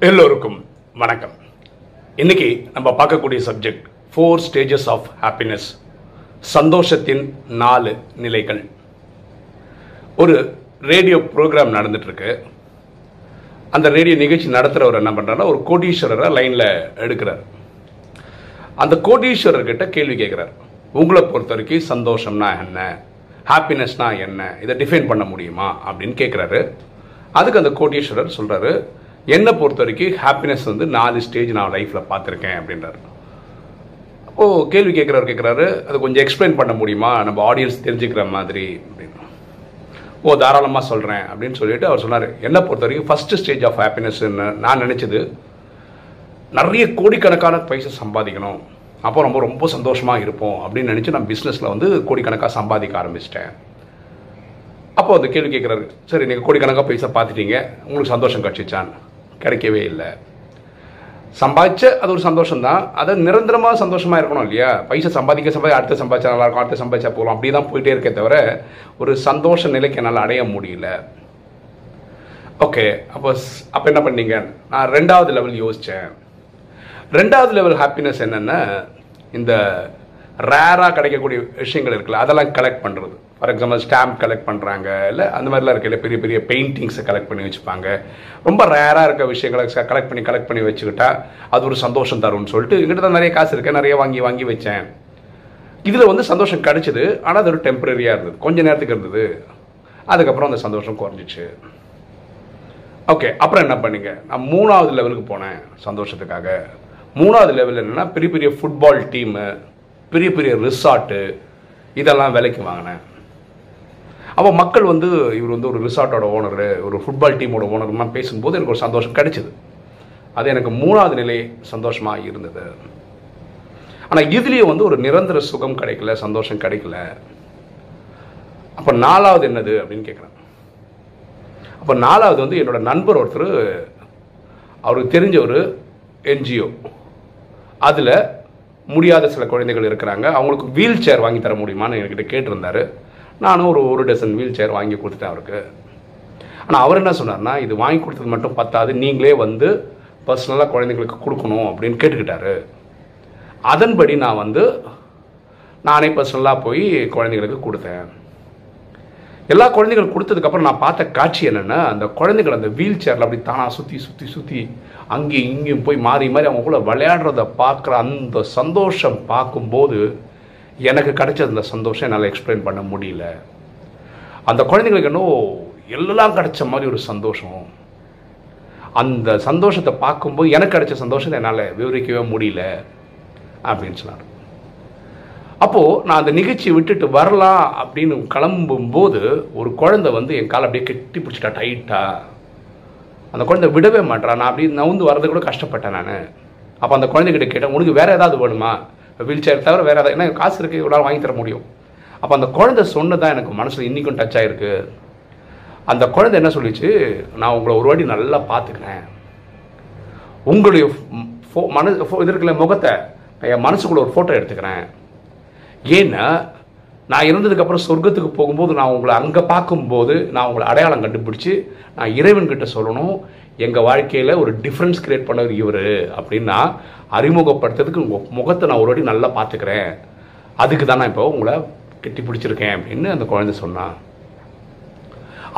எல்லோருக்கும் வணக்கம். இன்னைக்கு நம்ம பார்க்கக்கூடிய subject four stages of happiness சந்தோஷத்தின் நாலு நிலைகள். ஒரு ரேடியோ ப்ரோக்ராம் நடந்துட்டுருக்கு. அந்த ரேடியோ நிகழ்ச்சி நடத்துகிறவர் என்ன பண்ணுறாருன்னா ஒரு கோடீஸ்வரரை லைனில் எடுக்கிறார். அந்த கோடீஸ்வரர்கிட்ட கேள்வி கேட்குறார். உங்களை பொறுத்த வரைக்கும் சந்தோஷம்னா என்ன? ஹாப்பினஸ்னா என்ன? இதை டிஃபைன் பண்ண முடியுமா? அப்படின்னு கேட்குறாரு. அதுக்கு அந்த கோடீஸ்வரர் சொல்கிறாரு என்னை பொறுத்த வரைக்கும் ஹாப்பினஸ் வந்து நாலு ஸ்டேஜ் நான் லைஃப்பில் பார்த்துருக்கேன் அப்படின்றாரு. ஓ கேள்வி கேட்குறவர் கேட்குறாரு அது கொஞ்சம் எக்ஸ்பிளைன் பண்ண முடியுமா? நம்ம ஆடியன்ஸ் தெரிஞ்சுக்கிற மாதிரி. அப்படின்னு ஓ தாராளமாக சொல்கிறேன் அப்படின்னு சொல்லிட்டு அவர் சொன்னார் என்னை பொறுத்த வரைக்கும் ஃபஸ்ட்டு ஸ்டேஜ் ஆஃப் ஹாப்பினஸ்ன்னு நான் நினச்சது நிறைய கோடிக்கணக்கான பைசா சம்பாதிக்கணும். அப்போ ரொம்ப ரொம்ப சந்தோஷமாக இருப்போம். அப்படின்னு நினச்சி நான் பிஸ்னஸில் வந்து கோடிக்கணக்காக சம்பாதிக்க ஆரம்பிச்சிட்டேன். அப்போ அந்த கேள்வி கேட்குறாரு சரி நீங்கள் கோடிக்கணக்காக பைசா பார்த்துட்டீங்க உங்களுக்கு சந்தோஷம் கிடச்சிச்சான் கிடைக்கவே இல்லை. சம்பாதிச்ச அது ஒரு சந்தோஷம் தான் அதை நிரந்தரமாக சந்தோஷமாக இருக்கணும் இல்லையா? பைசா சம்பாதிக்க சம்பாதி அடுத்த சம்பாதிச்சா நல்லா இருக்கும் அடுத்த சம்பாதிச்சா போகலாம் அப்படி தான் போயிட்டே இருக்கே தவிர ஒரு சந்தோஷ நிலைக்கு என்னால் அடைய முடியல. ஓகே அப்போ அப்போ என்ன பண்ணீங்க? நான் ரெண்டாவது லெவல் யோசித்தேன் ரெண்டாவது லெவல் ஹாப்பினஸ் என்னென்னா இந்த ரேராக கிடைக்கக்கூடிய விஷயங்கள் இருக்குல்ல அதெல்லாம் கலெக்ட் பண்ணுறது ஃபார் எக்ஸாம்பிள் ஸ்டாம்ப் கலெக்ட் பண்ணுறாங்க இல்லை அந்த மாதிரிலாம் இருக்கையில் பெரிய பெரிய பெயிண்டிங்ஸை கலெக்ட் பண்ணி வச்சுப்பாங்க. ரொம்ப ரேராக இருக்க விஷயங்களை கலெக்ட் பண்ணி கலெக்ட் பண்ணி வச்சுக்கிட்டா அது ஒரு சந்தோஷம் தரும்னு சொல்லிட்டு எங்கிட்ட தான் நிறைய காசு இருக்கேன் நிறைய வாங்கி வாங்கி வச்சேன். இதில் வந்து சந்தோஷம் கிடைச்சிது ஆனால் அது ஒரு டெம்பரரியாக இருந்தது. கொஞ்ச நேரத்துக்கு இருந்தது. அதுக்கப்புறம் அந்த சந்தோஷம் குறைஞ்சிச்சு. ஓகே அப்புறம் என்ன பண்ணீங்க? நான் மூணாவது லெவலுக்கு போனேன் சந்தோஷத்துக்காக. மூணாவது லெவல் என்னென்னா பெரிய பெரிய ஃபுட்பால் டீமு பெரிய பெரிய ரிசார்ட்டு இதெல்லாம் விலைக்கு வாங்கினேன். அப்போ மக்கள் வந்து இவர் வந்து ஒரு ரிசார்ட்டோட ஓனர் ஒரு ஃபுட்பால் டீமோட ஓனர்லாம் பேசும்போது எனக்கு ஒரு சந்தோஷம் கிடைச்சிது. அது எனக்கு மூணாவது நிலை சந்தோஷமாக இருந்தது. ஆனால் இதுலேயும் வந்து ஒரு நிரந்தர சுகம் கிடைக்கல சந்தோஷம் கிடைக்கல. அப்போ நாலாவது என்னது அப்படின்னு கேட்குறேன் அப்போ நாலாவது வந்து என்னோட நண்பர் ஒருத்தர் அவருக்கு தெரிஞ்ச ஒரு என்ஜிஓ அதில் முடியாத சில குழந்தைகள் இருக்கிறாங்க. அவங்களுக்கு வீல் சேர் வாங்கி தர முடியுமான்னு என்கிட்ட கேட்டிருந்தாரு. நானும் ஒரு ஒரு டசன் வீல் சேர் வாங்கி கொடுத்துட்டேன் அவருக்கு. ஆனால் அவர் என்ன சொன்னார்னா இது வாங்கி கொடுத்தது மட்டும் பத்தாது நீங்களே வந்து பர்சனலாக குழந்தைங்களுக்கு கொடுக்கணும் அப்படின்னு கேட்டுக்கிட்டாரு. அதன்படி நான் வந்து நானே பர்சனலாக போய் குழந்தைங்களுக்கு கொடுத்தேன். எல்லா குழந்தைகளுக்கு கொடுத்ததுக்கப்புறம் நான் பார்த்த காட்சி என்னென்னா அந்த குழந்தைகள் அந்த வீல் சேரில் அப்படி தானாக சுற்றி சுற்றி சுற்றி அங்கேயும் இங்கேயும் போய் மாறி மாறி அவங்க கூட விளையாடுறத பார்க்குற அந்த சந்தோஷம் பார்க்கும்போது எனக்கு கிடைச்சது அந்த சந்தோஷம் என்னால் எக்ஸ்பிளைன் பண்ண முடியல. அந்த குழந்தைங்களுக்கு இன்னும் எல்லாம் கிடைச்ச மாதிரி ஒரு சந்தோஷம். அந்த சந்தோஷத்தை பார்க்கும்போது எனக்கு கிடைச்ச சந்தோஷத்தை என்னால் விவரிக்கவே முடியல அப்படின்னு சொன்னார். அப்போது நான் அந்த நிகழ்ச்சி விட்டுட்டு வரலாம் அப்படின்னு கிளம்பும்போது ஒரு குழந்தை வந்து என் காலை அப்படியே கெட்டி பிடிச்சிட்டா டைட்டாக அந்த குழந்தை விடவே மாட்டா நான் அப்படி நவுந்து வர்றது கூட கஷ்டப்பட்டேன் நான். அப்போ அந்த குழந்தைகிட்ட கேட்டேன் உனக்கு வேறு ஏதாவது வேணுமா? வீல் சேர் தவிர வேறு ஏதாவது ஏன்னா காசு இருக்குது இவ்வளோ வாங்கி தர முடியும். அப்போ அந்த குழந்தை சொன்னதான் எனக்கு மனசில் இன்றைக்கும் டச் ஆகிருக்கு அந்த குழந்தை என்ன சொல்லிச்சு? நான் உங்களை ஒரு வாட்டி நல்லா பார்த்துக்கிறேன். உங்களுடைய ஃபோ- மன ஃபோ- இது இருக்குல்ல முகத்தை. என் மனசுக்குள்ள ஒரு ஃபோட்டோ எடுத்துக்கிறேன். ஏன்னா நான் இருந்ததுக்கப்புறம் சொர்க்கத்துக்கு போகும்போது நான் உங்களை அங்கே பார்க்கும்போது நான் உங்களை அடையாளம் கண்டுபிடிச்சி நான் இறைவன்கிட்ட சொல்லணும். எங்கள் வாழ்க்கையில் ஒரு டிஃப்ரென்ஸ் கிரியேட் பண்ணவர் இவர் அப்படின்னா அறிமுகப்படுத்துறதுக்கு உங்கள் முகத்தை நான் ஒரு வாட்டி நல்லா பார்த்துக்கிறேன். அதுக்கு தான் நான் இப்போ உங்களை கெட்டி பிடிச்சிருக்கேன் அப்படின்னு அந்த குழந்தை சொன்னான்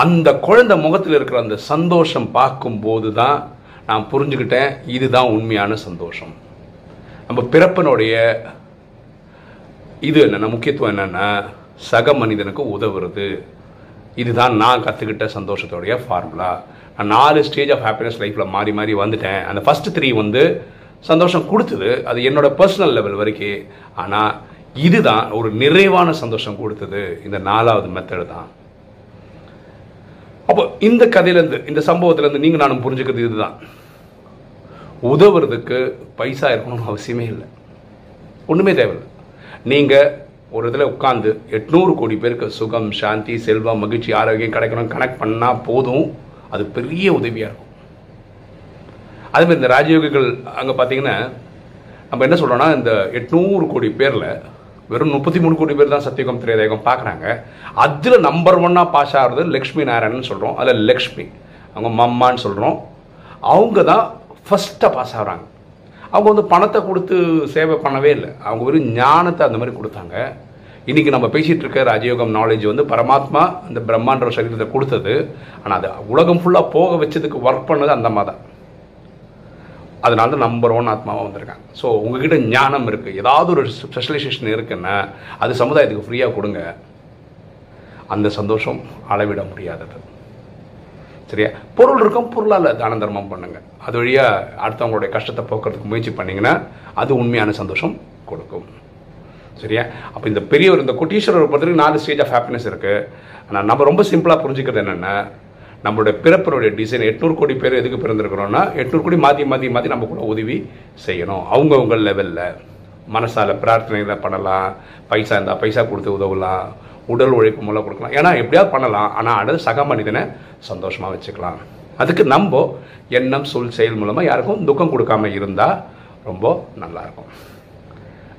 அந்த குழந்தை முகத்தில் இருக்கிற அந்த சந்தோஷம் பார்க்கும்போது தான் நான் புரிஞ்சுக்கிட்டேன் இதுதான் உண்மையான சந்தோஷம். நம்ம பிறப்பனுடைய இது என்னென்னா முக்கியத்துவம் என்னென்னா சக மனிதனுக்கு உதவுறது. இதுதான் நான் கற்றுக்கிட்ட சந்தோஷத்தோடைய ஃபார்முலா நாலு ஸ்டேஜ் ஆஃப் ஹாப்பினஸ் லைஃப்பில் மாறி மாறி வந்துட்டேன். அந்த ஃபஸ்ட்டு த்ரீ வந்து சந்தோஷம் கொடுத்தது. அது என்னோட பர்சனல் லெவல் வரைக்கும் ஆனால் இதுதான் ஒரு நிறைவான சந்தோஷம் கொடுத்தது. இந்த நாலாவது மெத்தடு தான். அப்போ இந்த கதையிலேருந்து இந்த சம்பவத்திலேருந்து நீங்கள் நானும் புரிஞ்சுக்கிறது இதுதான். உதவுறதுக்கு பைசா இருக்கணும்னு அவசியமே இல்லை. ஒன்றுமே தேவையில்லை. நீங்கள் ஒரு இதில் உட்காந்து எட்நூறு கோடி பேருக்கு சுகம் சாந்தி செல்வம் மகிழ்ச்சி ஆரோக்கியம் கிடைக்கணும் கனெக்ட் பண்ணால் போதும். அது பெரிய உதவியாக இருக்கும். அதுமாதிரி இந்த ராஜயோகிகள் அங்கே பார்த்தீங்கன்னா நம்ம என்ன சொல்கிறோன்னா இந்த எட்நூறு கோடி பேரில் வெறும் முப்பத்தி மூணு கோடி பேர் தான் சத்தியகம் திரேதகம் பார்க்குறாங்க அதில் நம்பர் ஒன்னாக பாஸ் ஆகிறது லக்ஷ்மி நாராயணன் சொல்கிறோம் அதில் லக்ஷ்மி. அவங்க மம்மான்னு சொல்கிறோம் அவங்க தான் ஃபஸ்ட்டாக பாஸ் ஆகிறாங்க. அவங்க வந்து பணத்தை கொடுத்து சேவை பண்ணவே இல்லை. அவங்க வெறும் ஞானத்தை அந்த மாதிரி கொடுத்தாங்க. இன்னைக்கு நம்ம பேசிகிட்டு இருக்க ராஜயோகம் நாலேஜ் வந்து பரமாத்மா இந்த பிரம்மாண்ட சரீரத்தை கொடுத்தது. ஆனால் அது உலகம் ஃபுல்லாக போக வச்சதுக்கு ஒர்க் பண்ணது அந்த மாதிரி தான். அதனால தான் நம்பர் ஒன் ஆத்மாவாக வந்திருக்காங்க. ஸோ உங்ககிட்ட ஞானம் இருக்குது ஏதாவது ஒரு ஸ்பெஷலைசேஷன் இருக்குன்னா அது சமுதாயத்துக்கு ஃப்ரீயாக கொடுங்க. அந்த சந்தோஷம் அளவிட முடியாதது. சரியா? பொருள் இருக்கும் பொருளால் தான தர்மம் பண்ணுங்க. அது வழியாக அடுத்தவங்களுடைய கஷ்டத்தை போக்குறதுக்கு முயற்சி பண்ணிங்கன்னா அது உண்மையான சந்தோஷம் கொடுக்கும். சரியா? அப்போ இந்த பெரியவர் இந்த கொட்டீஸ்வரர் பொறுத்தவரைக்கும் நாலு ஸ்டேஜ் ஆஃப் ஹாப்பினஸ் இருக்குது ஆனால் நம்ம ரொம்ப சிம்பிளாக புரிஞ்சுக்கிறது என்னென்னா நம்மளுடைய பிறப்பினுடைய டிசைன் எட்நூறு கோடி பேர் எதுக்கு பிறந்திருக்கிறோன்னா எட்நூறு கோடி மாற்றி மாற்றி மாற்றி நம்ம கூட உதவி செய்யணும். அவங்கவுங்க லெவலில் மனசால் பிரார்த்தனைகளை பண்ணலாம். பைசா இருந்தால் பைசா கொடுத்து உதவலாம். உடல் உழைப்பு மூலம் கொடுக்கலாம். ஏன்னா எப்படியாவது பண்ணலாம். ஆனால் அடுத்து சக மனிதனை சந்தோஷமாக வச்சுக்கலாம். அதுக்கு நம்ம எண்ணம் சொல் செயல் மூலமாக யாருக்கும் துக்கம் கொடுக்காம இருந்தால் ரொம்ப நல்லாயிருக்கும்